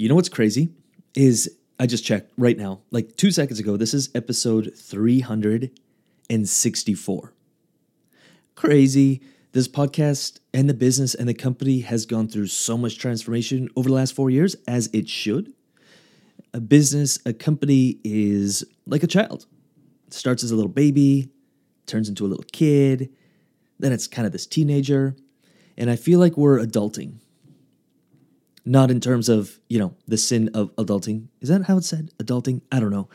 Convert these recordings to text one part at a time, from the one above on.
You know what's crazy is I just checked right now, like two seconds ago. This is episode 364. Crazy. This podcast and the business and the company has gone through so much transformation over the last four years, as it should. A business, a company is like a child. It starts as a little baby, turns into a little kid, then it's kind of this teenager. And I feel like we're adulting not in terms of, you know, the sin of adulting. Is that how it's said? Adulting? I don't know.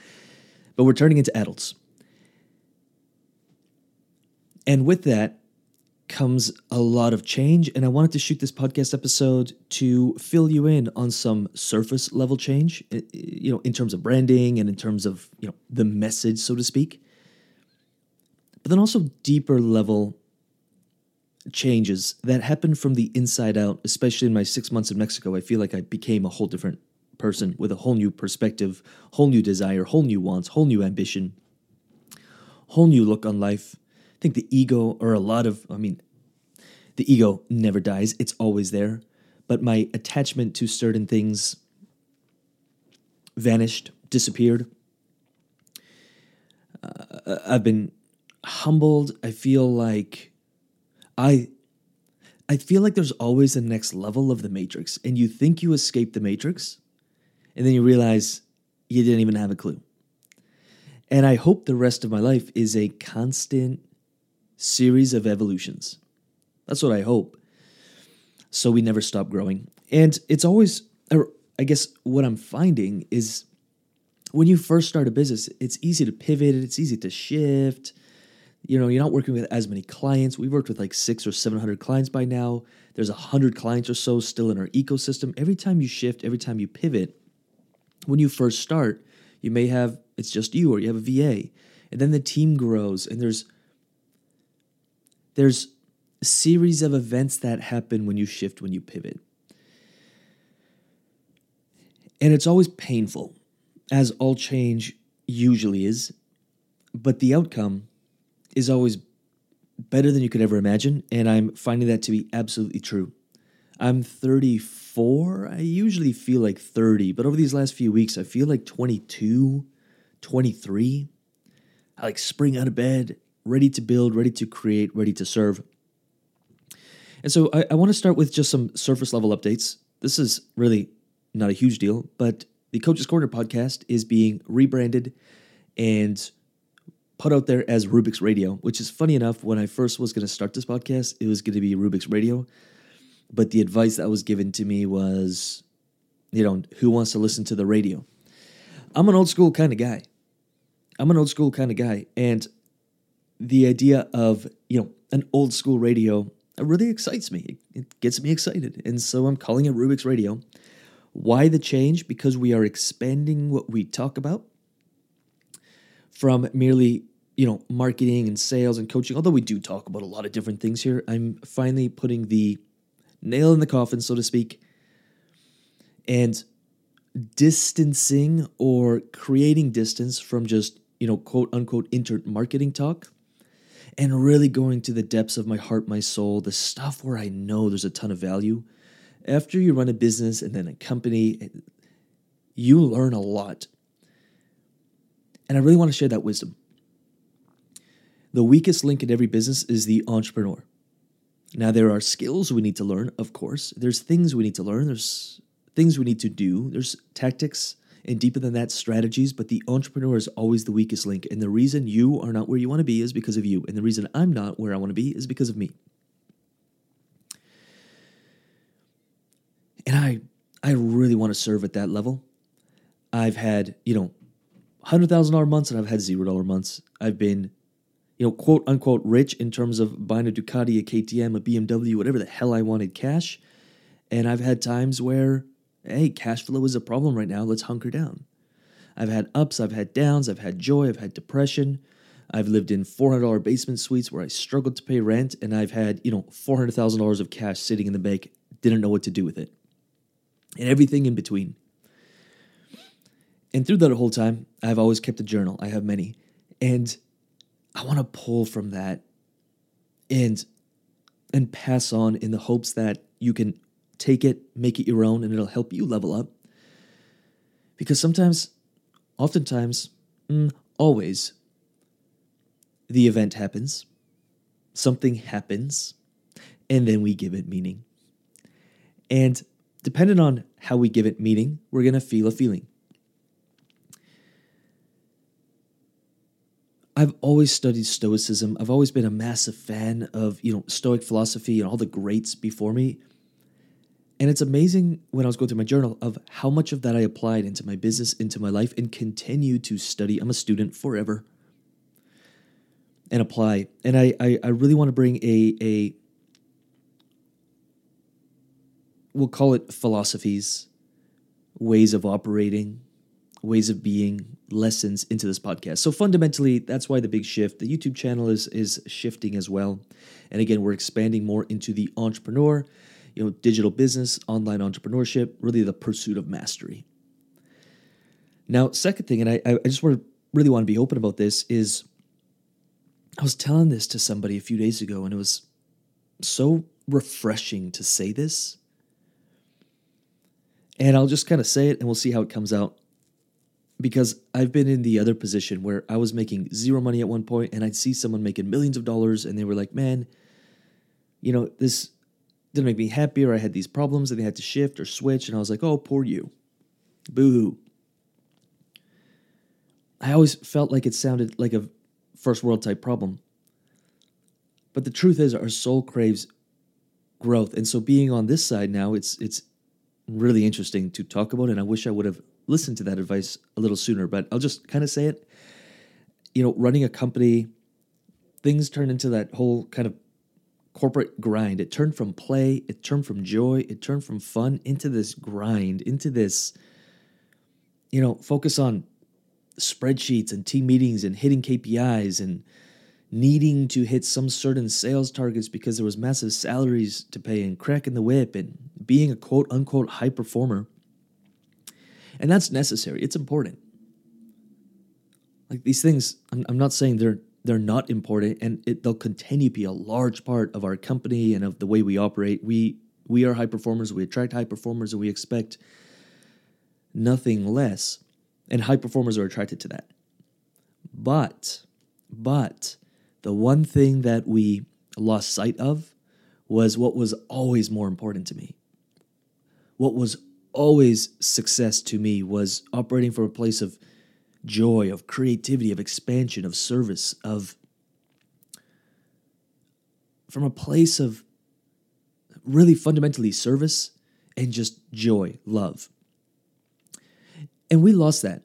But we're turning into adults. And with that comes a lot of change. And I wanted to shoot this podcast episode to fill you in on some surface level change, eh, you know, in terms of branding and in terms of, you know, the message, so to speak. But then also deeper level changes that happened from the inside out, especially in my six months in Mexico. I feel like I became a whole different person with a whole new perspective, whole new desire, whole new wants, whole new ambition, whole new look on life. I think the ego, or a lot of, I mean, the ego never dies, it's always there. But my attachment to certain things vanished, disappeared. Uh, I've been humbled. I feel like I I feel like there's always a next level of the matrix and you think you escaped the matrix and then you realize you didn't even have a clue. And I hope the rest of my life is a constant series of evolutions. That's what I hope. So we never stop growing. And it's always I guess what I'm finding is when you first start a business, it's easy to pivot, it's easy to shift you know, you're not working with as many clients. We've worked with like six or 700 clients by now. There's a 100 clients or so still in our ecosystem. Every time you shift, every time you pivot, when you first start, you may have, it's just you or you have a VA. And then the team grows and there's, there's a series of events that happen when you shift, when you pivot. And it's always painful, as all change usually is. But the outcome is always better than you could ever imagine, and I'm finding that to be absolutely true. I'm 34. I usually feel like 30, but over these last few weeks, I feel like 22, 23. I like spring out of bed, ready to build, ready to create, ready to serve. And so I, I want to start with just some surface level updates. This is really not a huge deal, but the Coach's Corner podcast is being rebranded and put out there as Rubix Radio, which is funny enough. When I first was going to start this podcast, it was going to be Rubix Radio. But the advice that was given to me was, you know, who wants to listen to the radio? I'm an old school kind of guy. I'm an old school kind of guy. And the idea of, you know, an old school radio really excites me. It gets me excited. And so I'm calling it Rubix Radio. Why the change? Because we are expanding what we talk about from merely you know, marketing and sales and coaching, although we do talk about a lot of different things here, I'm finally putting the nail in the coffin, so to speak, and distancing or creating distance from just, you know, quote unquote, internet marketing talk and really going to the depths of my heart, my soul, the stuff where I know there's a ton of value. After you run a business and then a company, you learn a lot. And I really want to share that wisdom. The weakest link in every business is the entrepreneur. Now, there are skills we need to learn, of course. There's things we need to learn. There's things we need to do. There's tactics and deeper than that, strategies. But the entrepreneur is always the weakest link. And the reason you are not where you want to be is because of you. And the reason I'm not where I want to be is because of me. And I, I really want to serve at that level. I've had, you know, $100,000 months and I've had $0 months. I've been you know, quote unquote rich in terms of buying a Ducati, a KTM, a BMW, whatever the hell I wanted cash. And I've had times where, hey, cash flow is a problem right now. Let's hunker down. I've had ups, I've had downs, I've had joy, I've had depression. I've lived in $400 basement suites where I struggled to pay rent, and I've had, you know, $400,000 of cash sitting in the bank, didn't know what to do with it. And everything in between. And through that whole time, I've always kept a journal. I have many. And I want to pull from that and and pass on in the hopes that you can take it, make it your own, and it'll help you level up. Because sometimes, oftentimes, mm, always, the event happens, something happens, and then we give it meaning. And depending on how we give it meaning, we're going to feel a feeling. I've always studied Stoicism. I've always been a massive fan of, you know, Stoic philosophy and all the greats before me. And it's amazing when I was going through my journal of how much of that I applied into my business, into my life, and continue to study. I'm a student forever and apply. And I, I, I really want to bring a, a, we'll call it philosophies, ways of operating, ways of being, lessons into this podcast. So fundamentally, that's why the big shift. The YouTube channel is is shifting as well. And again, we're expanding more into the entrepreneur, you know, digital business, online entrepreneurship, really the pursuit of mastery. Now, second thing, and I, I just want to really want to be open about this, is I was telling this to somebody a few days ago, and it was so refreshing to say this. And I'll just kind of say it and we'll see how it comes out because I've been in the other position where I was making zero money at one point and I'd see someone making millions of dollars and they were like, man, you know, this didn't make me happy or I had these problems and they had to shift or switch. And I was like, oh, poor you. Boo hoo. I always felt like it sounded like a first world type problem. But the truth is, our soul craves growth. And so being on this side now, it's, it's really interesting to talk about. And I wish I would have listened to that advice a little sooner, but I'll just kind of say it. You know, running a company, things turn into that whole kind of corporate grind. It turned from play, it turned from joy, it turned from fun into this grind, into this, you know, focus on spreadsheets and team meetings and hitting KPIs and needing to hit some certain sales targets because there was massive salaries to pay and cracking the whip and being a quote unquote high performer and that's necessary. It's important. Like these things, I'm, I'm not saying they're they're not important, and it, they'll continue to be a large part of our company and of the way we operate. We we are high performers. We attract high performers, and we expect nothing less. And high performers are attracted to that. But, but the one thing that we lost sight of was what was always more important to me. What was always success to me was operating from a place of joy, of creativity, of expansion, of service, of from a place of really fundamentally service and just joy, love. And we lost that.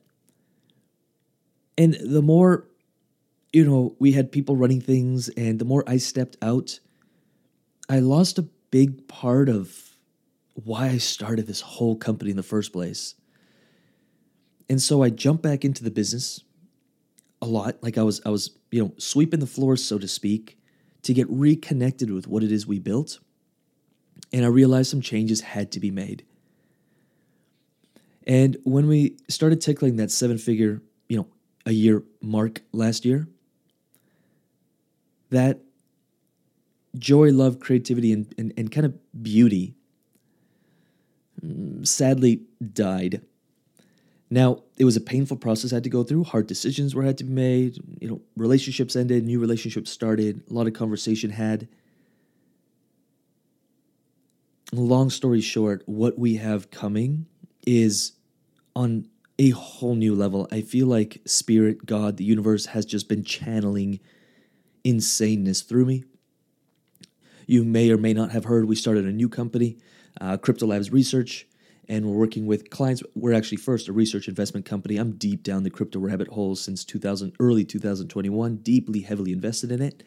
And the more, you know, we had people running things, and the more I stepped out, I lost a big part of why I started this whole company in the first place. And so I jumped back into the business a lot. Like I was, I was, you know, sweeping the floors, so to speak, to get reconnected with what it is we built. And I realized some changes had to be made. And when we started tickling that seven figure, you know, a year mark last year, that joy, love, creativity, and, and, and kind of beauty sadly died. Now, it was a painful process I had to go through. Hard decisions were had to be made. You know, relationships ended, new relationships started, a lot of conversation had. Long story short, what we have coming is on a whole new level. I feel like spirit, God, the universe has just been channeling insaneness through me. You may or may not have heard we started a new company uh, CryptoLabs Research, and we're working with clients. We're actually first a research investment company. I'm deep down the crypto rabbit hole since 2000, early 2021, deeply, heavily invested in it.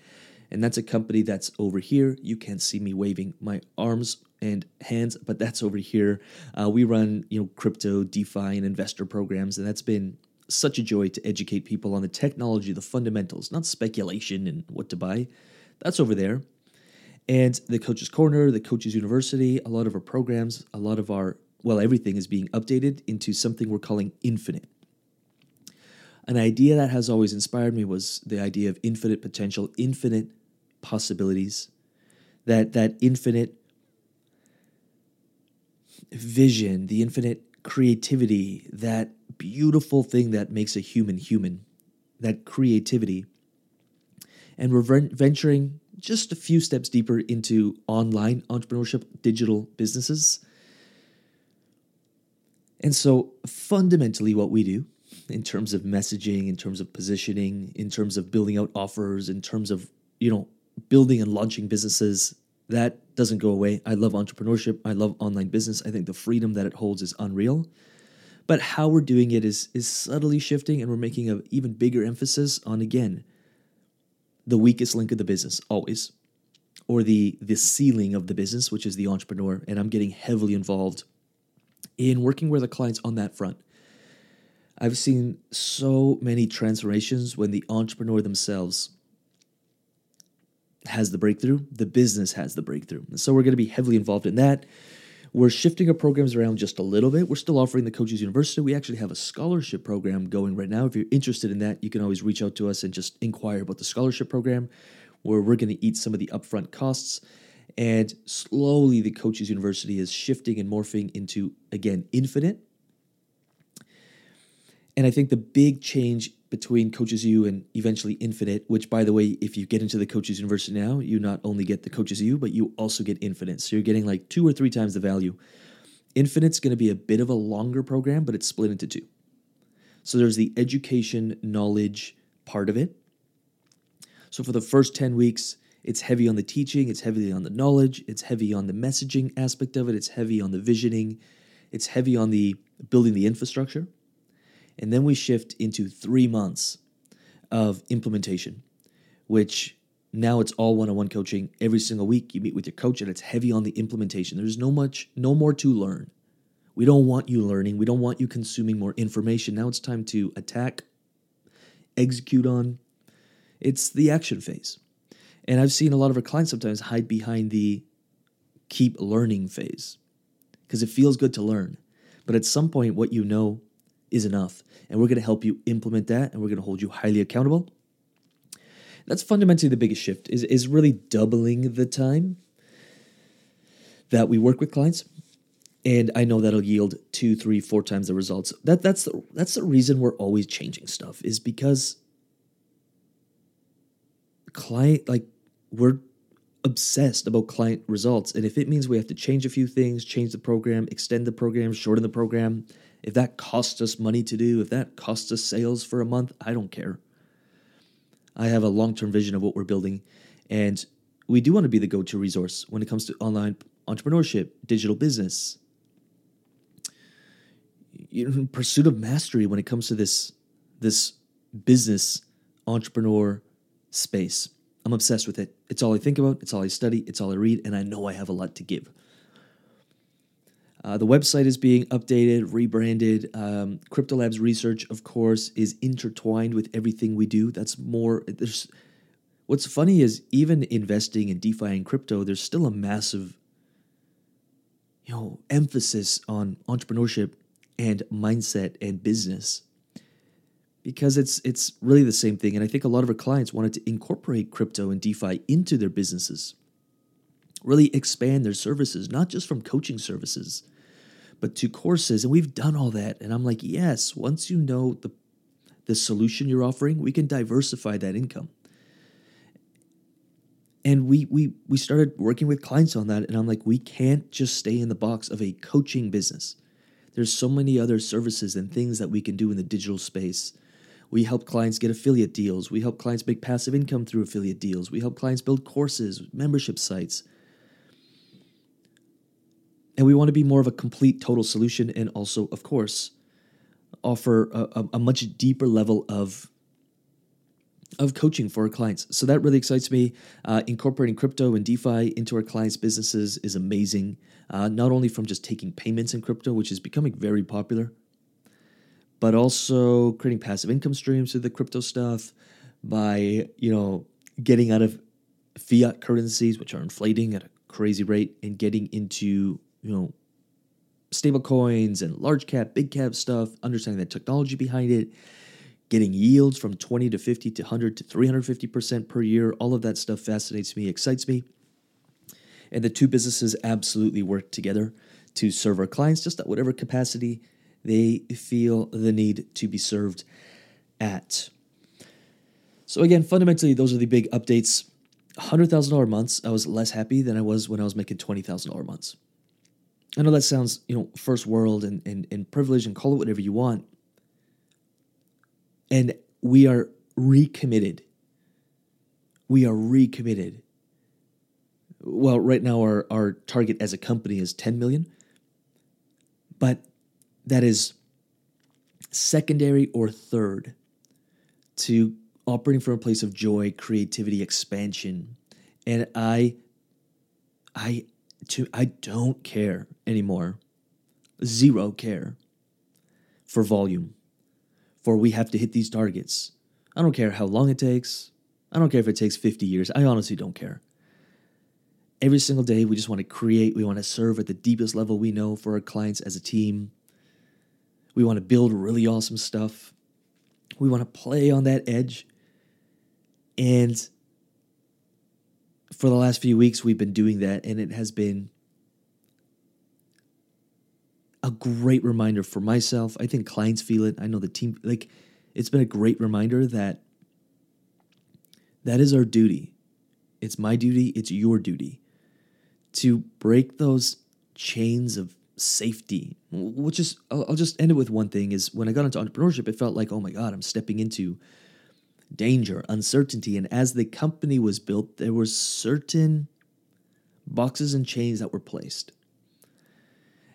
And that's a company that's over here. You can't see me waving my arms and hands, but that's over here. Uh, we run, you know, crypto, DeFi, and investor programs, and that's been such a joy to educate people on the technology, the fundamentals, not speculation and what to buy. That's over there. And the Coaches Corner, the Coaches University, a lot of our programs, a lot of our, well, everything is being updated into something we're calling infinite. An idea that has always inspired me was the idea of infinite potential, infinite possibilities, that, that infinite vision, the infinite creativity, that beautiful thing that makes a human human, that creativity. And we're venturing just a few steps deeper into online entrepreneurship, digital businesses. And so, fundamentally, what we do in terms of messaging, in terms of positioning, in terms of building out offers, in terms of, you know, building and launching businesses, that doesn't go away. I love entrepreneurship. I love online business. I think the freedom that it holds is unreal. But how we're doing it is is subtly shifting and we're making an even bigger emphasis on again the weakest link of the business always or the the ceiling of the business which is the entrepreneur and I'm getting heavily involved in working with the clients on that front. I've seen so many transformations when the entrepreneur themselves has the breakthrough, the business has the breakthrough. and So we're going to be heavily involved in that. We're shifting our programs around just a little bit. We're still offering the Coaches University. We actually have a scholarship program going right now. If you're interested in that, you can always reach out to us and just inquire about the scholarship program, where we're going to eat some of the upfront costs. And slowly, the Coaches University is shifting and morphing into, again, infinite. And I think the big change between Coaches U and eventually Infinite, which, by the way, if you get into the Coaches University now, you not only get the Coaches U, but you also get Infinite. So you're getting like two or three times the value. Infinite's going to be a bit of a longer program, but it's split into two. So there's the education, knowledge part of it. So for the first 10 weeks, it's heavy on the teaching, it's heavy on the knowledge, it's heavy on the messaging aspect of it, it's heavy on the visioning, it's heavy on the building the infrastructure. And then we shift into three months of implementation, which now it's all one-on-one coaching every single week. You meet with your coach, and it's heavy on the implementation. There's no much, no more to learn. We don't want you learning. We don't want you consuming more information. Now it's time to attack, execute on. It's the action phase. And I've seen a lot of our clients sometimes hide behind the keep learning phase because it feels good to learn. But at some point, what you know is enough. And we're going to help you implement that and we're going to hold you highly accountable. That's fundamentally the biggest shift is, is really doubling the time that we work with clients. And I know that'll yield two, three, four times the results. That that's the that's the reason we're always changing stuff, is because client like we're obsessed about client results. And if it means we have to change a few things, change the program, extend the program, shorten the program, if that costs us money to do, if that costs us sales for a month, I don't care. I have a long term vision of what we're building. And we do want to be the go to resource when it comes to online entrepreneurship, digital business, pursuit of mastery when it comes to this, this business entrepreneur space. I'm obsessed with it. It's all I think about, it's all I study, it's all I read, and I know I have a lot to give. Uh, the website is being updated, rebranded. Um, CryptoLabs research, of course, is intertwined with everything we do. That's more. There's what's funny is even investing in DeFi and crypto, there's still a massive, you know, emphasis on entrepreneurship and mindset and business because it's it's really the same thing. And I think a lot of our clients wanted to incorporate crypto and DeFi into their businesses, really expand their services, not just from coaching services but to courses. And we've done all that. And I'm like, yes, once you know the, the solution you're offering, we can diversify that income. And we, we, we started working with clients on that. And I'm like, we can't just stay in the box of a coaching business. There's so many other services and things that we can do in the digital space. We help clients get affiliate deals. We help clients make passive income through affiliate deals. We help clients build courses, membership sites. And we want to be more of a complete total solution and also, of course, offer a, a, much deeper level of of coaching for our clients. So that really excites me. Uh, incorporating crypto and DeFi into our clients' businesses is amazing. Uh, not only from just taking payments in crypto, which is becoming very popular, but also creating passive income streams through the crypto stuff by you know getting out of fiat currencies, which are inflating at a crazy rate, and getting into you know, stable coins and large cap, big cap stuff, understanding the technology behind it, getting yields from 20 to 50 to 100 to 350% per year. All of that stuff fascinates me, excites me. And the two businesses absolutely work together to serve our clients just at whatever capacity they feel the need to be served at. So, again, fundamentally, those are the big updates. $100,000 months, I was less happy than I was when I was making $20,000 months. I know that sounds, you know, first world and, and, and privilege and call it whatever you want. And we are recommitted. We are recommitted. Well, right now our, our target as a company is 10 million, but that is secondary or third to operating from a place of joy, creativity, expansion. And I I to I don't care anymore. Zero care for volume. For we have to hit these targets. I don't care how long it takes. I don't care if it takes 50 years. I honestly don't care. Every single day, we just want to create, we want to serve at the deepest level we know for our clients as a team. We want to build really awesome stuff. We want to play on that edge. And for the last few weeks, we've been doing that, and it has been a great reminder for myself. I think clients feel it. I know the team, like, it's been a great reminder that that is our duty. It's my duty, it's your duty to break those chains of safety. Which is, I'll, I'll just end it with one thing is when I got into entrepreneurship, it felt like, oh my God, I'm stepping into danger, uncertainty. And as the company was built, there were certain boxes and chains that were placed.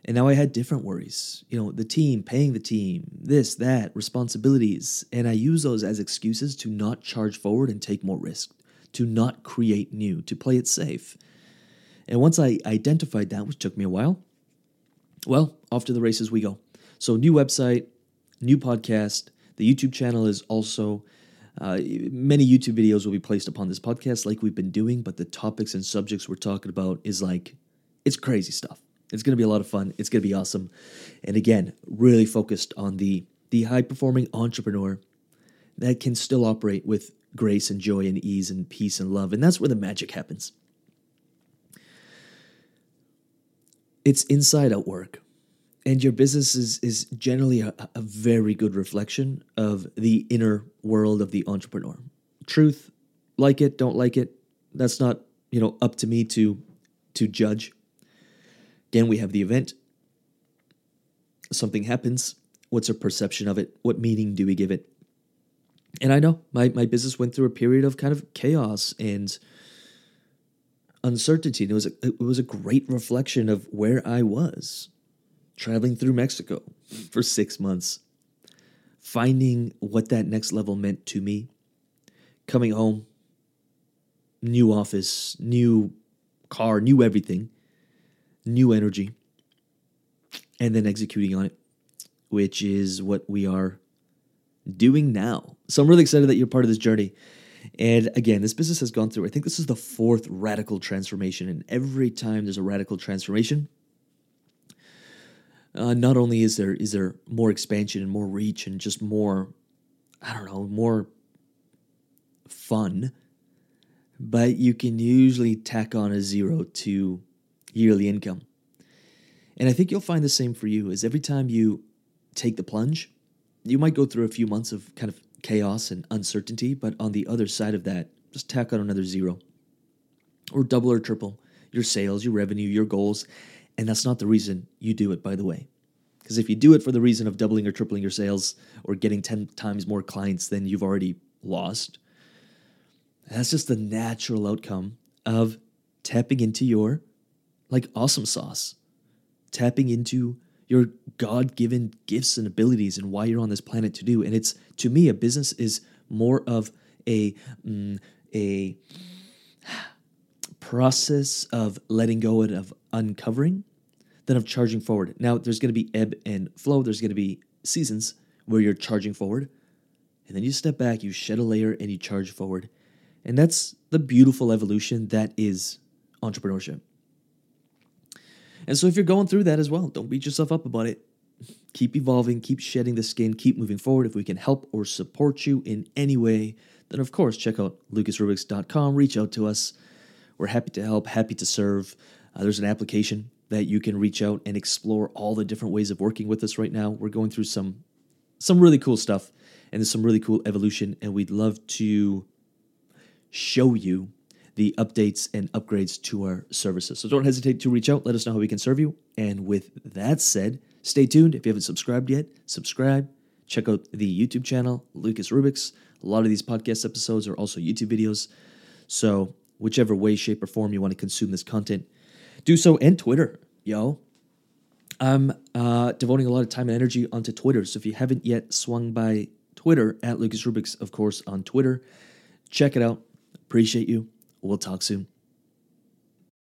And now I had different worries. You know, the team, paying the team, this, that, responsibilities. And I use those as excuses to not charge forward and take more risk, to not create new, to play it safe. And once I identified that, which took me a while, well, off to the races we go. So, new website, new podcast. The YouTube channel is also uh, many YouTube videos will be placed upon this podcast, like we've been doing, but the topics and subjects we're talking about is like, it's crazy stuff. It's going to be a lot of fun. It's going to be awesome. And again, really focused on the, the high performing entrepreneur that can still operate with grace and joy and ease and peace and love. And that's where the magic happens. It's inside out work and your business is is generally a, a, very good reflection of the inner world of the entrepreneur. Truth like it don't like it that's not you know up to me to to judge. Again we have the event. Something happens. What's our perception of it? What meaning do we give it? And i know my, my business went through a period of kind of chaos and uncertainty and it was a, it was a great reflection of where i was traveling through Mexico for six months, finding what that next level meant to me, coming home, new office, new car, new everything, new energy, and then executing on it, which is what we are doing now. So I'm really excited that you're part of this journey. And again, this business has gone through, I think this is the fourth radical transformation. And every time there's a radical transformation, uh, not only is there is there more expansion and more reach and just more, I don't know, more fun, but you can usually tack on a zero to yearly income. And I think you'll find the same for you. Is every time you take the plunge, you might go through a few months of kind of chaos and uncertainty, but on the other side of that, just tack on another zero or double or triple your sales, your revenue, your goals, and that's not the reason you do it, by the way. Because if you do it for the reason of doubling or tripling your sales or getting 10 times more clients than you've already lost, that's just the natural outcome of tapping into your like awesome sauce, tapping into your God given gifts and abilities and why you're on this planet to do. And it's to me, a business is more of a mm, a process of letting go of uncovering than of charging forward. Now, there's going to be ebb and flow. There's going to be seasons where you're charging forward, and then you step back, you shed a layer, and you charge forward. And that's the beautiful evolution that is entrepreneurship. And so, if you're going through that as well, don't beat yourself up about it. Keep evolving, keep shedding the skin, keep moving forward. If we can help or support you in any way, then of course, check out lucasrubix.com, reach out to us. We're happy to help, happy to serve. Uh, there's an application that you can reach out and explore all the different ways of working with us right now. We're going through some some really cool stuff and there's some really cool evolution and we'd love to show you the updates and upgrades to our services. So don't hesitate to reach out, let us know how we can serve you. And with that said, stay tuned. If you haven't subscribed yet, subscribe. Check out the YouTube channel, Lucas Rubix. A lot of these podcast episodes are also YouTube videos. So, whichever way, shape, or form you want to consume this content, do so. And Twitter, yo. I'm uh, devoting a lot of time and energy onto Twitter. So, if you haven't yet swung by Twitter, at Lucas Rubix, of course, on Twitter, check it out. Appreciate you. We'll talk soon.